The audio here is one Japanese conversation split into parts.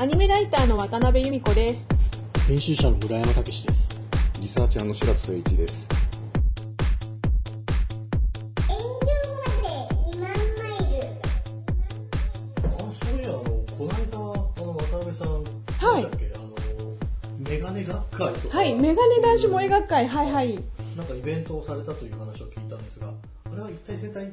アニメライターの渡辺由美子です。編集者の村山武史です。リサーチャーの白津誠一です。あ、そういや、あの、この間、あの、渡辺さん、はいなんだっけ、あの、メガネ学会とか、はい、メガネ男子萌え学会、はいはい。なんかイベントをされたという話を聞いたんですが、あれは一体全体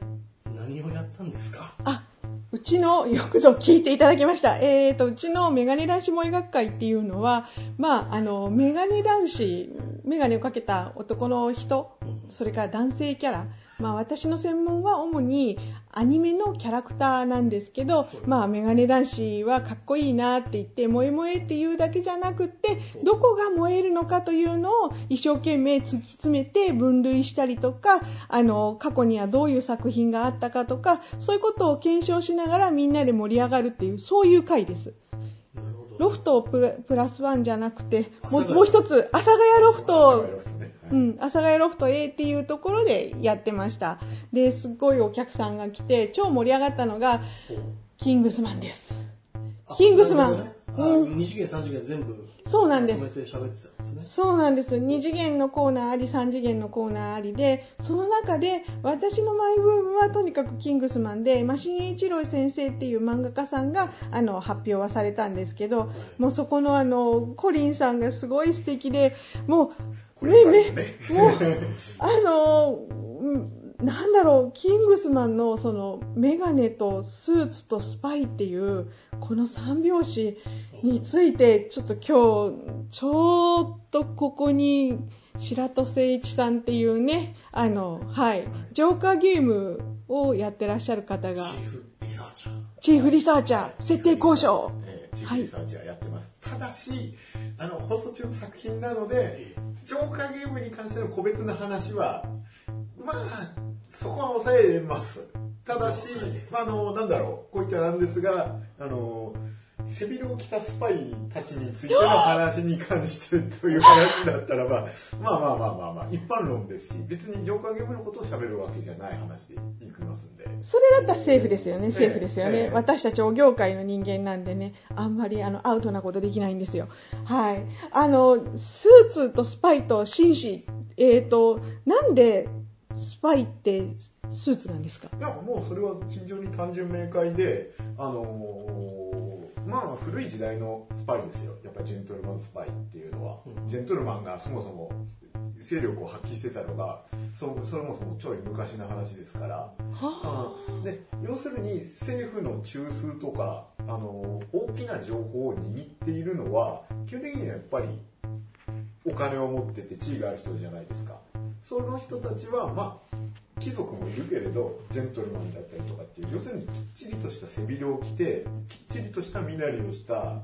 何をやったんですか？あ、うちの、よくぞ聞いていただきました。えーと、うちのメガネ男子萌え学会っていうのは、まあ、あの、メガネ男子、メガネをかけた男の人、それから男性キャラ、まあ、私の専門は主にアニメのキャラクターなんですけど、まあ、メガネ男子はかっこいいなって言って、萌え萌えっていうだけじゃなくって、どこが燃えるのかというのを一生懸命突き詰めて分類したりとか、あの、過去にはどういう作品があったかとか、そういうことを検証しながらみんなで盛り上がるっていう、そういう会です。ロフトプラプラスワンじゃなくて、もう一つ、阿佐ヶ谷ロフトねうん、阿佐ヶ谷ロフト A っていうところでやってました。で、すっごいお客さんが来て、超盛り上がったのが、キングスマンです。あキングスマンなるほどねうんあ二次元、三次元全部、そうなんですて喋ってたんですね。そうなんです。2次元のコーナーあり、3次元のコーナーありで、その中で私のマイブームはとにかくキングスマンで、マシン一郎先生っていう漫画家さんがあの発表はされたんですけど、もうそこのあの、コリンさんがすごい素敵で、もう、ね、め、もう、あの、うんなんだろう、キングスマンのそのメガネとスーツとスパイっていうこの三拍子についてちょっと今日ちょっとここに白戸誠一さんっていうね、あの、はい、ジョーカーゲームをやってらっしゃる方がチーフリサーチャー。チーフリサーチャー、設定交渉。えーチーフリサーチャーやってます。ただし、あの、放送中の作品なので、ジョーカーゲームに関しての個別な話は、まあ、そこは抑えます。ただし、まあ、あの、なんだろう、こういったなんですが、あの、背広を着たスパイたちについての話に関してという話だったらば、まあまあまあまあまあ、一般論ですし、別にジョーカーゲームのことを喋るわけじゃない話でいきますんで。それだったらセーフですよね、セーフですよね。ええ私たちお業界の人間なんでね、あんまりあのアウトなことできないんですよ。はい。あの、スーツとスパイと紳士、えっ、と、なんでスパイってスーツなんですか？いや、もうそれは非常に単純明快で、あのーまあ古い時代のスパイですよ。やっぱりジェントルマンスパイっていうのは、うんジェントルマンがそもそも勢力を発揮してたのが、そそれもそもちょい昔の話ですから、はあので要するに政府の中枢とか、あの大きな情報を握っているのは、基本的にはやっぱりお金を持ってて地位がある人じゃないですか。その人たちは、まあ、貴族もいるけれど、ジェントルマンだったりとかっていう、要するにきっちりとした背広を着て、きっちりとした身なりをした、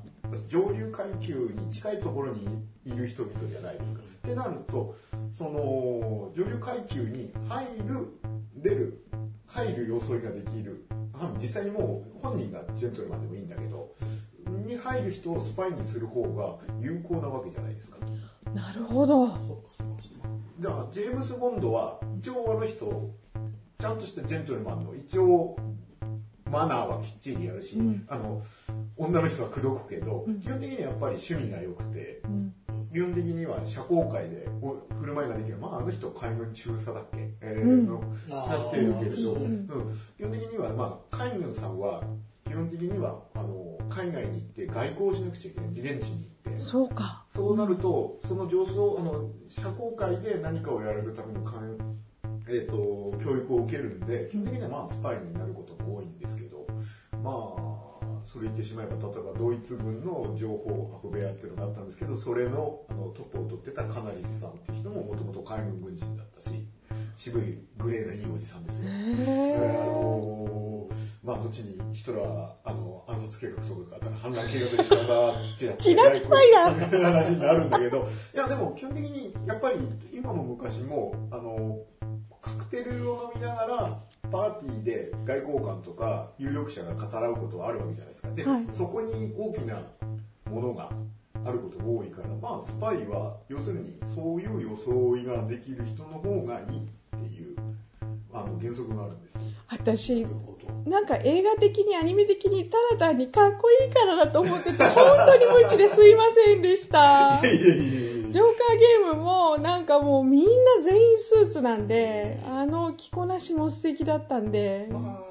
上流階級に近いところにいる人々じゃないですか。ってなると、その、上流階級に入る、出る、入る装いができる。あ実際にもう本人がジェントルマンでもいいんだけど、に入る人をスパイにする方が有効なわけじゃないですか。なるほど。だからジェームス・ボンドは一応あの人ちゃんとしたジェントルマンの一応マナーはきっちりやるし、うん。あの女の人は口説くけど、うん。基本的にはやっぱり趣味が良くてうん。基本的には社交界でお振る舞いができるまああの人海軍中佐だっけ、えーうん。のなってるけれど、基本的には、まあ、海軍さんは基本的にはあの海外に行って外交をしなくちゃいけない現地に行ってそうか。そうなると、その上層、あの、社交界で何かをやられるための関えっ、と、教育を受けるんで、基本的にはまあスパイになることも多いんですけど、まあ、それ言ってしまえば、例えばドイツ軍の情報運べ屋っていうのがあったんですけど、それのあのトップを取ってたカナリスさんっていう人ももともと海軍軍人だったし、渋いグレーないいおじさんですよ。へえーあーのまあ、後にヒトラー、あの、暗殺計画とかが反乱計画で体ちらきな臭いな話になるんだけど、いや、でも基本的に、やっぱり今も昔も、あの、カクテルを飲みながら、パーティーで外交官とか有力者が語らうことはあるわけじゃないですか。で、はいそこに大きなものがあることが多いから、まあ、スパイは、要するに、そういう装いができる人の方がいいっていう、あの、原則があるんです。私なんか映画的にアニメ的にただ単にかっこいいからだと思ってて、本当に無知ですいませんでした。いやいやいやいやジョーカーゲームもなんかもうみんな全員スーツなんで、あの着こなしも素敵だったんで、まあ、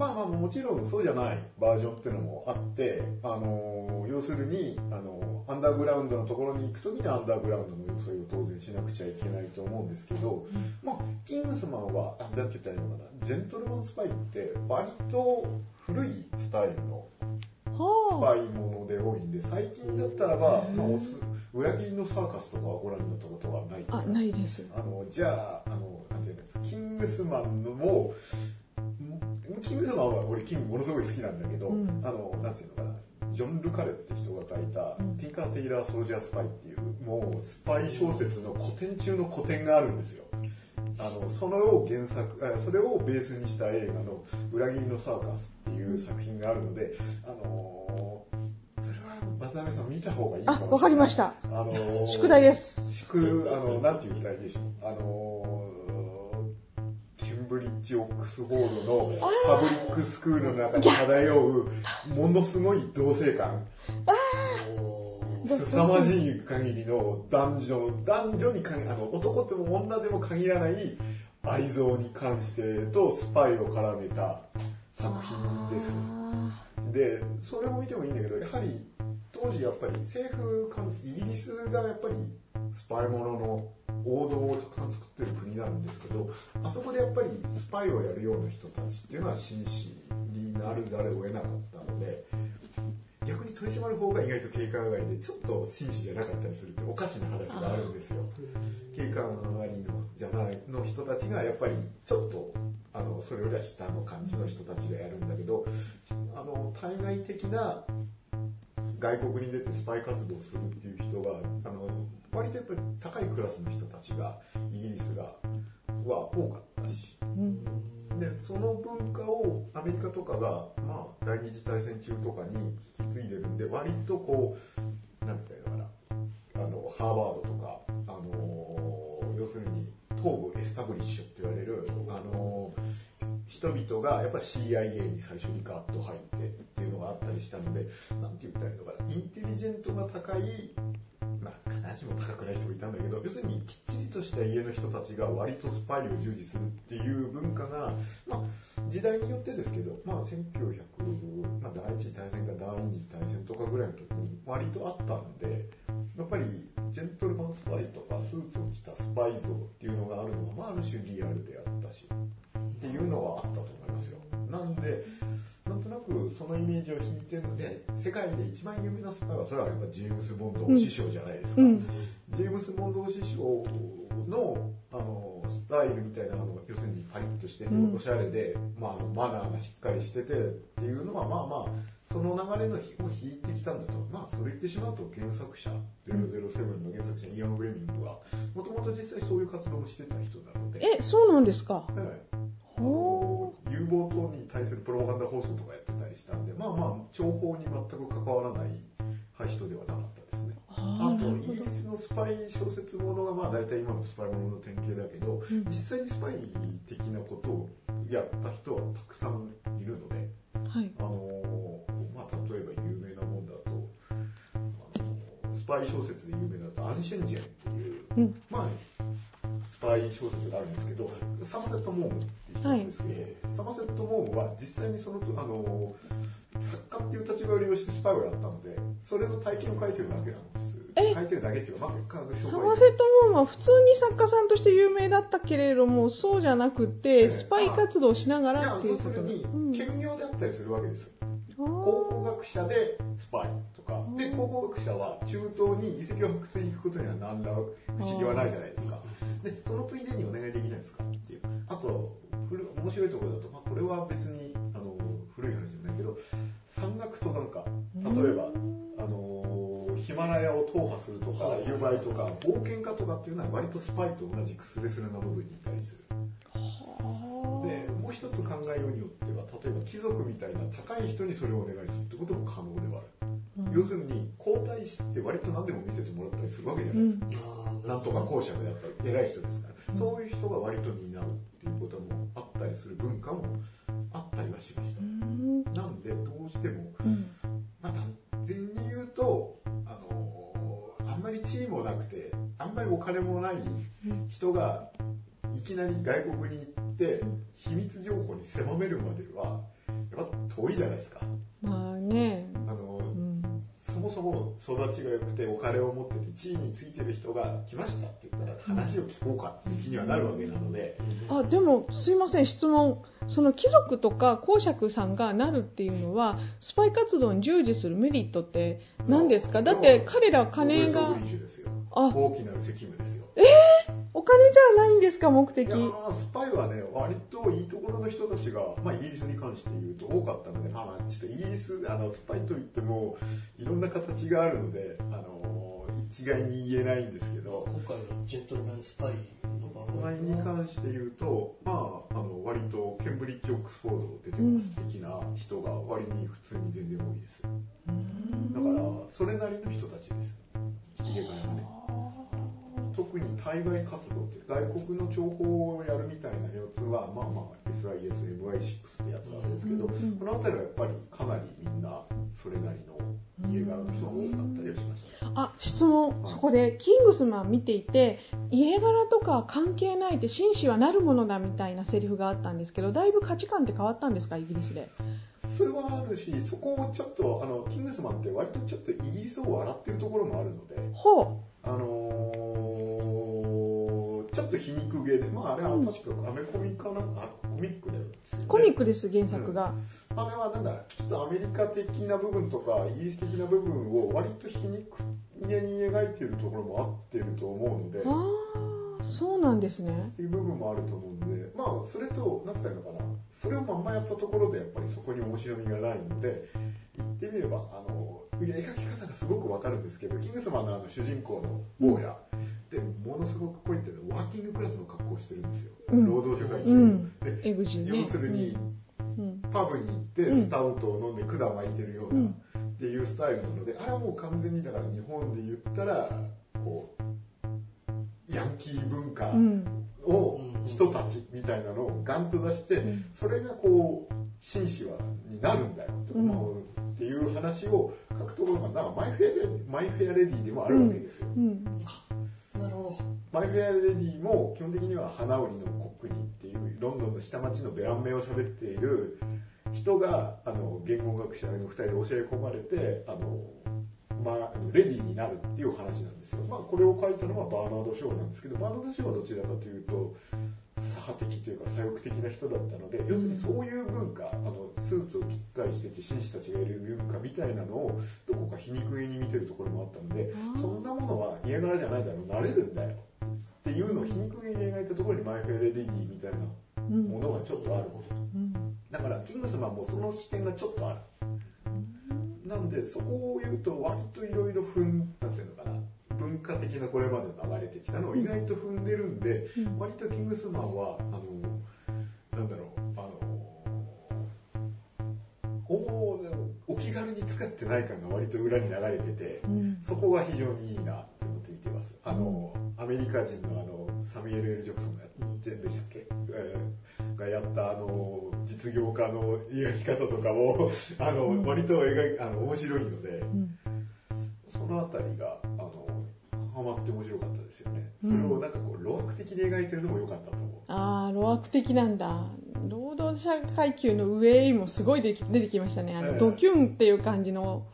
まあまあもちろんそうじゃないバージョンっていうのもあって、あの要するにあのアンダーグラウンドのところに行くときにアンダーグラウンドの装いを当然しなくちゃいけないと思うんですけど、まあ、キングスマンはあなんて言ったらいいのかなジェントルマンスパイって割と古いスタイルのスパイもので多いんで最近だったらば、まあ、裏切りのサーカスとかはご覧になったことはないですあ、かあ、ないです。あの、じゃあ、あの、なんていうんですか、キングスマンのも、んキングスマンは俺キングものすごい好きなんだけど、うんあの、なんていうのかな、ジョン・ルカレって人が書いた、うんティンカー・テイラー・ソルジャー・スパイっていう、もうスパイ小説の古典中の古典があるんですよ。あの、それを原作、あそれをベースにした映画の裏切りのサーカスっていう作品があるので、あのそれは渡辺さん見た方がいいかもしれない。あ、わかりました。あの宿題です。宿、あの、なんて言ったらいいでしょう。あのー、ケンブリッジ・オックスフォードのパブリックスクールの中に漂う、ものすごい同性感。凄まじい限りの男女、男女に限あの、男でも女でも限らない愛憎に関してとスパイを絡めた作品です。で、それも見てもいいんだけど、やはり当時やっぱり政府間、イギリスがやっぱりスパイものの王道をたくさん作ってる国なんですけど、あそこでやっぱりスパイをやるような人たちっていうのは紳士になるざるを得なかったので、逆に取り締まる方が意外と警官上がりでちょっと紳士じゃなかったりするっておかしな話があるんですよ。警官上がりのじゃないの人たちがやっぱりちょっとあのそれよりは下の感じの人たちがやるんだけどあの対外的な外国に出てスパイ活動をするっていう人があの割とやっぱり高いクラスの人たちがイギリスがは多かったし。うん。でその文化をアメリカとかが、まあ、第二次大戦中とかに引き継いでるんで割とこうなんて言ったらいいのかな。あのハーバードとか、あの要するに東部エスタブリッシュって言われる、あの人々がやっぱ CIA に最初にガッと入ってっていうのがあったりしたのでなんて言ったらいいのかな。インテリジェントが高いまあ、必ずしも高くない人もいたんだけど、要するにきっちりとした家の人たちが割とスパイを従事するっていう文化が、まあ、時代によってですけど、まあ、1900、まあ、第一次大戦か第二次大戦とかぐらいの時に割とあったんで、やっぱりジェントルマンスパイとかスーツを着たスパイ像っていうのがあるのは、まあ、ある種リアルであったし、っていうのはあったと思いますよ。なんで、なくそのイメージを引いてるので、世界で一番有名なスパイは、それはやっぱジェームス・ボンド師匠じゃないですか。うん。ジェームス・ボンド師匠のあのスタイルみたいなあの要するにパリッとしててうんおしゃれで、まあ、マナーがしっかりしててっていうのはまあまあその流れの日を引いてきたんだとまあそれ言ってしまうと原作者007の原作者イアン・フレミングはもともと実際そういう活動をしてた人なので、え、そうなんですか？はいあほートに対するプロパガンダ放送とかやってたりしたんでまあまあ情報に全く関わらない人ではなかったですね。あとイギリスのスパイ小説ものがまあ大体今のスパイものの典型だけど、うん。実際にスパイ的なことをやった人はたくさんいるので、はい。あのーまあ、例えば有名なもんだと、あのースパイ小説で有名だとアンシェンジェンっていう、うん。まあ、スパイ小説があるんですけど、サマセット・モームっていうですけど、サマセット・モームは実際にその、あのー作家っていう立場を利用してスパイをやったので、それの体験を書いてるだけなんです。え？書いてるだけっていうか、まあ、サマセット・モームは普通に作家さんとして有名だったけれども、そうじゃなくえて、えスパイ活動をしながらっていうこと。要するにうん。兼業であったりするわけです。あー。考古学者でスパイとか、で、考古学者は中東に遺跡を発掘に行くことには何ら不思議はないじゃないですか。で、そのついでにお願いできないですかっていう。あと、古面白いところだと、まあ、これは別に、あの、古い話じゃないけど、山岳登山家、例えば、あの、ヒマラヤを踏破するとか、有売とか、冒険家とかっていうのは割とスパイと同じくスレスレな部分にいたりする。はでもう一つ考えようによっては例えば貴族みたいな高い人にそれをお願いするってことも可能ではある、うん要するに皇太子って割と何でも見せてもらったりするわけじゃないですか、うん、なんとか公爵だったり偉い人ですから、うん、そういう人が割と担うっていうこともあったりする文化もあったりはしました、うん、なんでどうしても、まあ単純に言うとあのあんまり地位もなくてあんまりお金もない人がいきなり外国に行って秘密情報に狭めるまではやっぱ遠いじゃないですか。そもそも育ちが良くてお金を持ってて地位についてる人が来ましたって言ったら話を聞こうかっていう気にはなるわけなので、あでもすいません質問その貴族とか公爵さんがなるっていうのはスパイ活動に従事するメリットって何ですか？だって彼ら金が大きなる責務ですよ。お金じゃないんですか目的。いやまあスパイはね割といいところの人たちが、まあ、イギリスに関して言うと多かったので、まあ、まあちょっとイギリスあのスパイといってもいろんな形があるのであの一概に言えないんですけど今回のジェントルマンスパイの場合場合に関して言うと、まあ、あの割とケンブリッジ・オックスフォード出てます的な人が割に普通に全然多いです。だからそれなりの人たちです。家からね特に対外活動って外国の情報をやるみたいなやつはまあまあ SIS、MI6 ってやつなんですけど、うんうんこの辺りはやっぱりかなりみんなそれなりの家柄の人が多かったりはしました。あ質問そこでキングスマン見ていて家柄とか関係ないって紳士はなるものだみたいなセリフがあったんですけどだいぶ価値観って変わったんですかイギリスで？それはあるし、そこをちょっと、あの、キングスマンって割とちょっとイギリスを笑ってるところもあるので、ほあのと皮肉芸で、まああれは確かアメコミかな、あコミックだよ、ね。うコミックです原作が、あれはなんだ、ちょっとアメリカ的な部分とか、イギリス的な部分を割と皮肉げに描いているところもあってると思うので、ああそうなんですね。っていう部分もあると思うんで、まあ、それと、なんて言ったらいいのかな、それをまんまやったところで、やっぱりそこに面白みがないので、言ってみれば、あの、いや描き方がすごくわかるんですけど、キングスマンのあの主人公の坊や、でものすごくこういってワーキングクラスの格好をしてるんですよ。うん。労働者階級の。うん。でね。要するに、うん。パブに行ってうん。スタウトを飲んで管巻いてるような、うん。っていうスタイルなのであれはもう完全にだから日本で言ったらこうヤンキー文化うん。を人たちみたいなのをガンと出して、うん。それがこう紳士はになるんだよっていう話を書くところがなんかマイフェアレディマイフェアレディでもあるわけですよ。マイフェアレディも基本的には花織のコックニーっていうロンドンの下町のベラン名を喋っている人があの言語学者の2人で教え込まれてあの、まあ、レディーになるっていう話なんですよ、まあ、これを書いたのはバーナード・ショーなんですけどバーナード・ショーはどちらかというと左派的というか左翼的な人だったので要するにそういう文化あのスーツを着ったりしてて紳士たちがいる文化みたいなのをどこか皮肉げに見てるところもあったのでそんなものは家柄じゃないだろうなれるんだよレディーみたいなうん。ものがちょっとあるん。ですうん。だからキングスマンもその視点がちょっとある。なんでそこを言うと割といろいろ踏んなんていうのかな文化的なこれまで流れてきたのを意外と踏んでるんでうん。割とキングスマンはあのなんだろうあのおお気軽に使ってない感が割と裏に流れててうん。そこが非常にいいなって思って見てます。あの、アメリカ人のあの、サミュエル・エル・ジョクソンがやってんでしたっけ、えーがやったあの、実業家の描き方とかも、あの、うん割と描いあの、面白いので、うんそのあたりが、あの、ハマって面白かったですよね。うんそれをなんかこう、露悪的に描いてるのも良かったと思う。ああ、露悪的なんだ。労働者階級の上もすごい出てきましたね。あの、ええドキュンっていう感じの、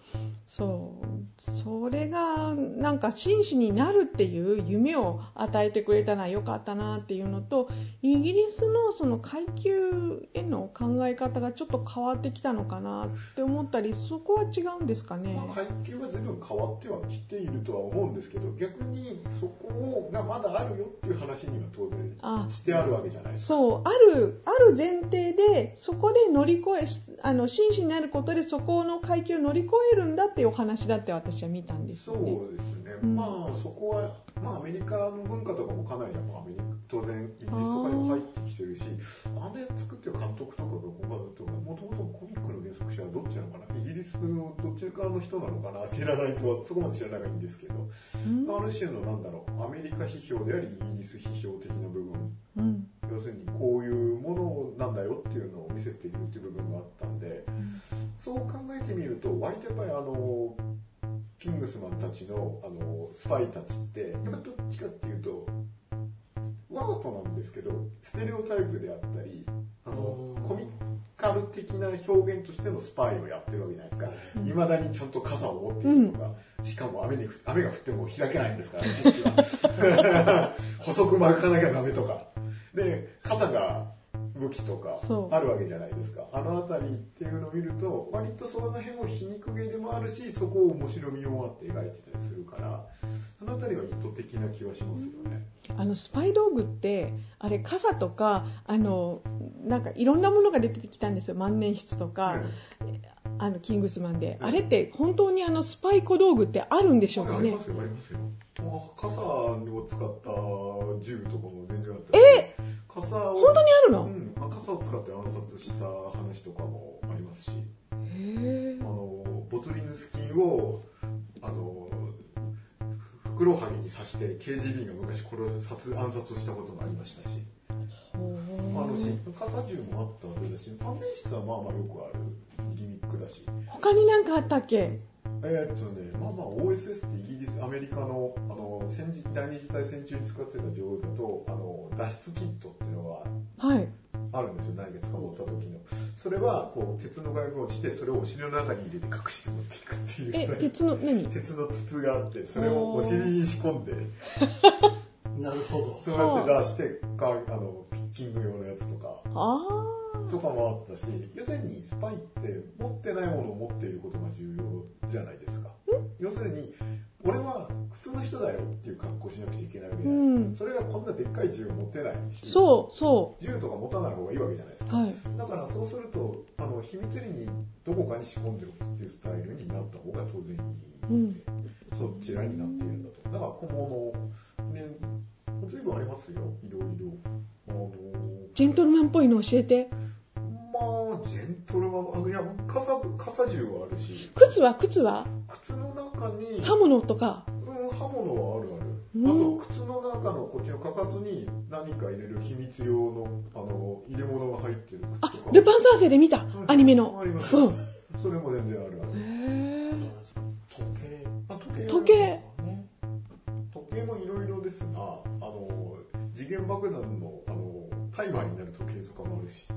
そう。それが、なんか紳士になるっていう夢を与えてくれたのは良かったなっていうのと、イギリスのその階級への考え方がちょっと変わってきたのかなって思ったり、そこは違うんですかね？ま。あ、階級は随分変わってはきているとは思うんですけど、逆にそこがまだあるよっていう話には当あ然してあるわけじゃないですか。そう、ある、ある前提で、そこで乗り越え、あの、紳士になることで、そこの階級を乗り越えるんだっていうお話だって私は見たんですそうよね。ですね、うん。まあそこは、まあ、アメリカの文化とかもかなりやっぱアメリカ当然イギリスとかにも入ってきてるしあのやつ作ってる監督とかがご家族とかもともとコミックの原作者はどっちなのかなイギリスのどっち側の人なのかな知らないとそこまで知らないんですけど、うん。ある種のなんだろうアメリカ批評でありイギリス批評的な部分うん。要するにこういうものなんだよっていうのを見せているっていう部分割とやっぱりあのキングスマンたちのあのスパイたちってやっぱどっちかっていうとわざとなんですけどステレオタイプであったりあのうん。コミカル的な表現としてのスパイをやってるわけじゃないですか。うん。いまだにちゃんと傘を持っているとか、しかも雨に雨が降っても開けないんですから 紳士は。細く巻かなきゃダメとか。で傘が武器とかあるわけじゃないですか。あの辺りっていうのを見ると割とその辺も皮肉芸でもあるしそこを面白みもあって描いてたりするからその辺りは意図的な気はしますよね。あのスパイ道具ってあれ傘とかあのなんかいろんなものが出てきたんですよ。万年筆とか、あのキングスマンで、うん。あれって本当にあのスパイ小道具ってあるんでしょうかね？ありますよありますよ。もう傘を使った銃とかも全然あったえ傘を本当にあるの、うん、傘を使って暗殺した話とかもありますし。へあのボツリヌス菌をあのふくろはぎに刺して KGB が昔殺殺暗殺したこともありましたし。あのし傘銃もあったはずだし万年筆はまあまあよくあるギミックだし。他に何かあったっけ？えーっとね、まあまあ OSS ってイギリス、アメリカのあの戦時第二次大戦中に使ってた情報だとあの脱出キットっていうのがはい。あるんですよ、何か捕まった時の。それはこう鉄の外部を落ちて、それをお尻の中に入れて隠して持っていくっていう。えル鉄の何？鉄の筒があって、それをお尻に仕込んで、なるほど。そうやって出して、かあのピッキング用のやつとか、あとかもあったし、要するにスパイって持ってないものを持っていることが重要じゃないですか。要するに、俺は普通の人だよっていう格好しなくちゃいけないわけうじゃないですか。んそれがこんなでっかい銃を持てないし、そうそ銃とか持たない方がいいわけじゃないですか。うはいだからそうすると、あの秘密裏にどこかに仕込んでおくっていうスタイルになった方が当然いいので、そちらになっているんだと。だから小物、ね、随分ありますよ、いろいろ。あのジェントルマンっぽいの教えてまあ、ジェントルマン、あの、いや、傘、傘銃はあるし、靴は？靴は？靴の中に、刃物とか？うん、刃物はあるある。うん。あと、靴の中のこっちのかかとに何か入れる秘密用の、あの、入れ物が入ってるあ靴とか。ルパン三世で見た？うん。アニメの。あります。うん。それも全然あるある。へー。時計。あ時計。時計。ね。時計もいろいろですが、あの、次元爆弾の、あの、タイマーになる時計とかもあるし、まあ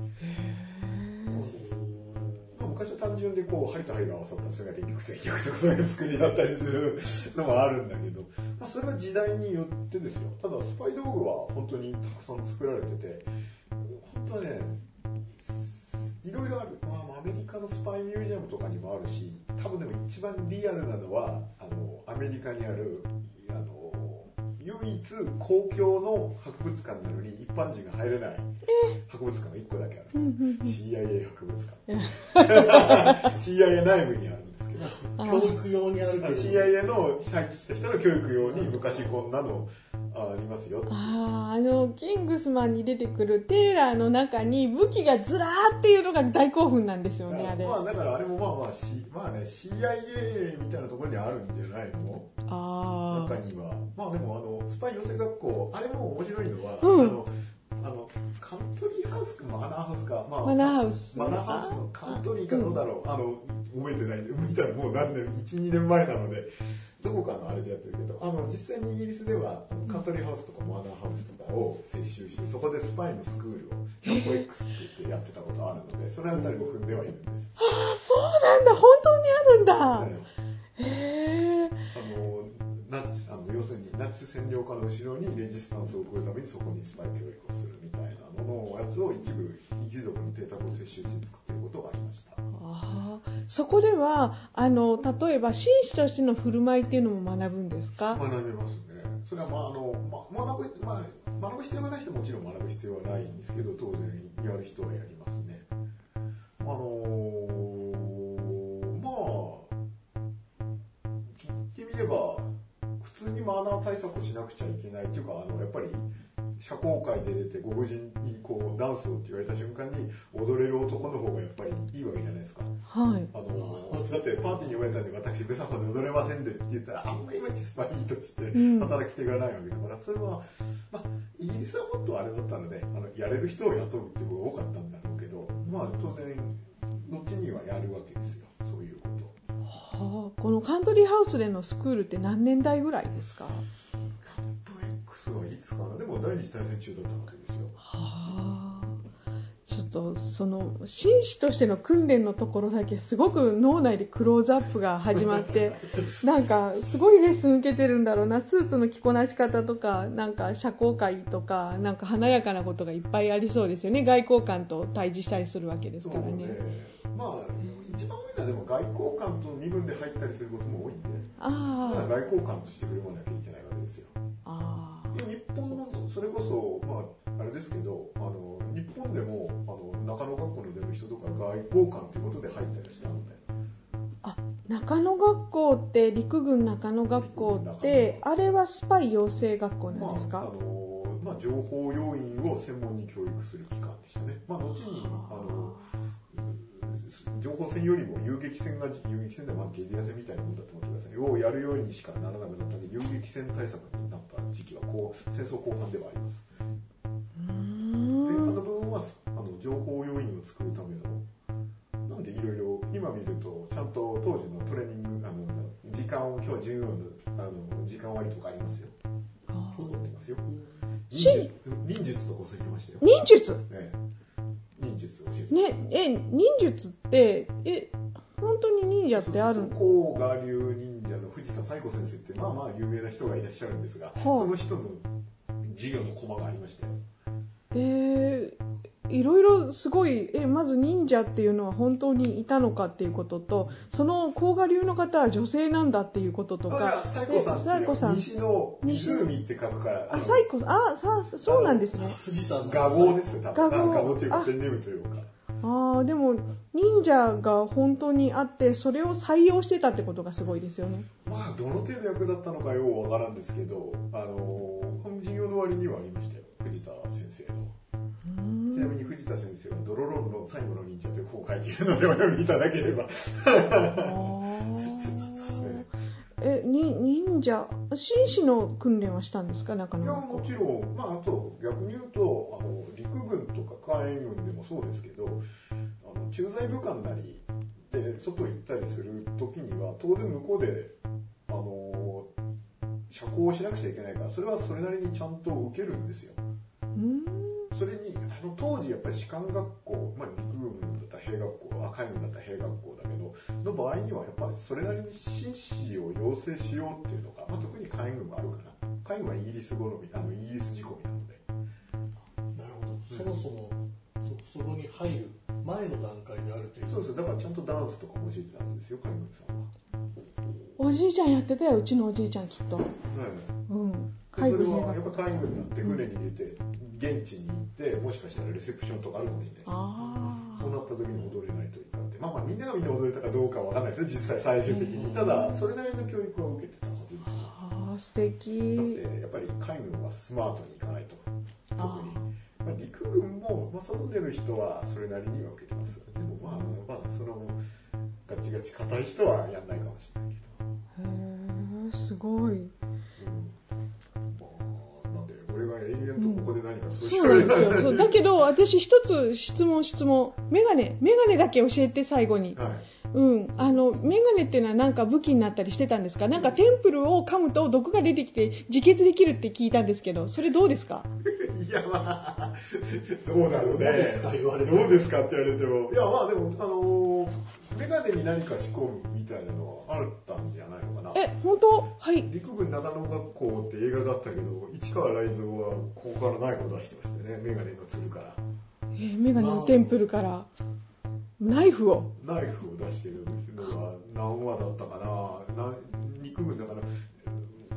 昔は単純でこう、針と針が合わさったらそれが電極と電極とそういう作りだったりするのもあるんだけど、まあそれは時代によってですよ。ただスパイ道具は本当にたくさん作られてて、本当ね、いろいろある。まあアメリカのスパイミュージアムとかにもあるし、多分でも一番リアルなのは、あの、アメリカにある、唯一公共の博物館なのに一般人が入れない博物館が1個だけあるんです。CIA 博物うん館。CIA 内部にある教育用にあるけど。CIA の入ってきた人の教育用に昔こんなのありますよ。あーあのキングスマンに出てくるテーラーの中に武器がずらーっていうのが大興奮なんですよねあれまあだからあれもまあまあ、C、まあね CIA みたいなところにあるんじゃないの？あ中には。まあでもあの、スパイ養成学校、あれも面白いのは、うんあの、カントリーハウスかマナーハウスか、まあ、マナーハウス。マナーハウスのカントリーかどうだろう、あの、覚えてない。んで、見たらもう何年、1、2年前なので、どこかのあれでやってるけど、あの、実際にイギリスでは、あのカントリーハウスとかマナーハウスとかを接収して、そこでスパイのスクールを、キャンプ X って言ってやってたことあるので、それあたりも踏んではいるんです。あそうなんだ。本当にあるんだ。ねへえあのナチあの要するにナチス占領下の後ろにレジスタンスを送るためにそこにスパイ教育をするみたいなもののやつを一部一族の邸宅を接収して作っていることがありました。あーそこではあの例えば紳士としての振る舞いっていうのも学ぶんですか？学べますね。それはまああの、ま、学ぶ、まあ、学ぶ必要がない人はもちろん学ぶ必要はないんですけど、当然やる人はやりますね。あのまあ、言ってみれば、にマナー対策をしなくちゃいけないっていうか、あの、やっぱり、社交界で出てご婦人にこうダンスをって言われた瞬間に踊れる男の方がやっぱりいいわけじゃないですか。はい。あのだってパーティーに呼ばれたんで私ブサまで踊れませんでって言ったらあんまりいまいちスパイとしてうん。働き手がないわけだから、それは、まあ、イギリスはもっとあれだったのであのやれる人を雇うっていうことが多かったんだろうけどまあ当然後にはやるわけですよはあこのカントリーハウスでのスクールって何年代ぐらいですか？カップ X はいつかなでも第二次大戦中だったわけですよ。はあちょっとその紳士としての訓練のところだけすごく脳内でクローズアップが始まって なんかすごいレッスン受けてるんだろうなスーツの着こなし方とかなんか社交界とかなんか華やかなことがいっぱいありそうですよね外交官と対峙したりするわけですからね。まあ一番でも外交官と身分で入ったりすることも多いんで、あただ外交官として振る舞わなきゃいけないわけですよ。ああいや日本のそれこそまああれですけど、あの日本でもあの中野学校の出る人とか外交官ということで入ったりしたので、あ中野学校って陸軍中野学校ってあれはスパイ養成学校なんですか、まああのまあ情報要員を専門に教育する機関でしたね。まあ後にあの情報戦よりも遊撃戦が遊撃戦ではまあゲリラ戦みたいなもんだと思ってください。をやるようにしかならなくなったんで遊撃戦対策になった時期はこう戦争後半ではあります。前半のん部分はあの情報要員を作るためのなんでいろいろ今見るとちゃんと当時のトレーニングあの時間を今日授業のあの時間割とかありますよ。残ってますよ。し忍術忍術とか教えてましたよ。忍術？え術教えてねえ忍術ってえ本当に忍者ってあるの？甲賀流忍者の藤田彩子先生ってまあまあ有名な人がいらっしゃるんですが、その人の授業のコマがありましたよ。えー、いろいろすごいえまず忍者っていうのは本当にいたのかっていうこととその甲賀流の方は女性なんだっていうこととか彩子さんえって彩子さん。西の湖って書くから、あ彩子さん。あさそうなんですね。富士山の画像ですよ、多分。画像。というかあペンネームというか。あーでも忍者が本当にあってそれを採用してたってことがすごいですよね。まあ、どの程度役立ったのかようわからんですけど、あのー、授業の割にはありました藤田先生は、ドロロンの最後の忍者という書いているので、お読みいただければ。えに忍者紳士の訓練はしたんですか？中いや、野学校もちろん、まあ、あと、逆に言うと、あの、陸軍とか海軍でもそうですけど、あの駐在武官なりで外行ったりする時には、当然向こうで、あの、社交をしなくちゃいけないから、それはそれなりにちゃんと受けるんですよ。うーん。それに、あの、当時やっぱり士官学校、まあ、陸軍だったら兵学校、あ海軍だったら兵学校だけど、の場合にはやっぱりそれなりに紳士を養成しようっていうのが、まあ、特に海軍はあるかな。海軍はイギリス好み、あの、イギリス仕込みなので。なるほど。そもそも、そ、そこに入る前の段階である程度。そうですだからちゃんとダンスとかも教えてたんですよ、海軍さんは。おじいちゃんやってたようちのおじいちゃんきっとはいうん海軍兵はやっ学ぱ海軍になって船に出て、現地に行って、もしかしたらレセプションとかあるかもしれないです。あそうなった時に踊れないといかんって。まあまあみんながみんな踊れたかどうかはわかんないですよ、実際最終的に。ただ、それなりの教育は受けてたはずですよ。あー素だっ敵てやっぱり海軍はスマートにいかないと。あ特に。まあ、陸軍も、まあ、外出る人はそれなりには受けてます。でもまあ、まあ、その、ガチガチ硬い人はやんないかもしれないけど。へえすごいそうなんですよ。はそうだけど私一つ質問質問。メガネメガネだけ教えて最後に。い。うん。あのメガネっていうのはなんか武器になったりしてたんですか？なんかテンプルを噛むと毒が出てきて自決できるって聞いたんですけどそれどうですか？いや、まあ、どうだろうね。どうですか言われてどうですかって言われても。いや、まあでも、あのー、に何か仕込むみたいなのはあったんじゃないのかな。え本当？はい。陸軍長野学校って映画があったけど、市川雷蔵はここからナイフを出してましたよね、メガネのつるから。えーメガネのテンプルから。ナイフを？ナイフを出してるのが何話だったかな。な陸軍だから、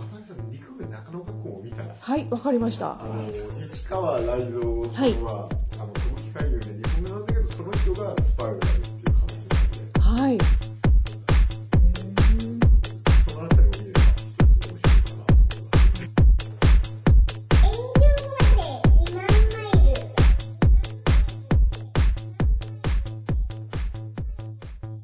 赤井さん、陸軍長野学校を見た？ら、はいわかりました。あの、市川雷蔵さんは、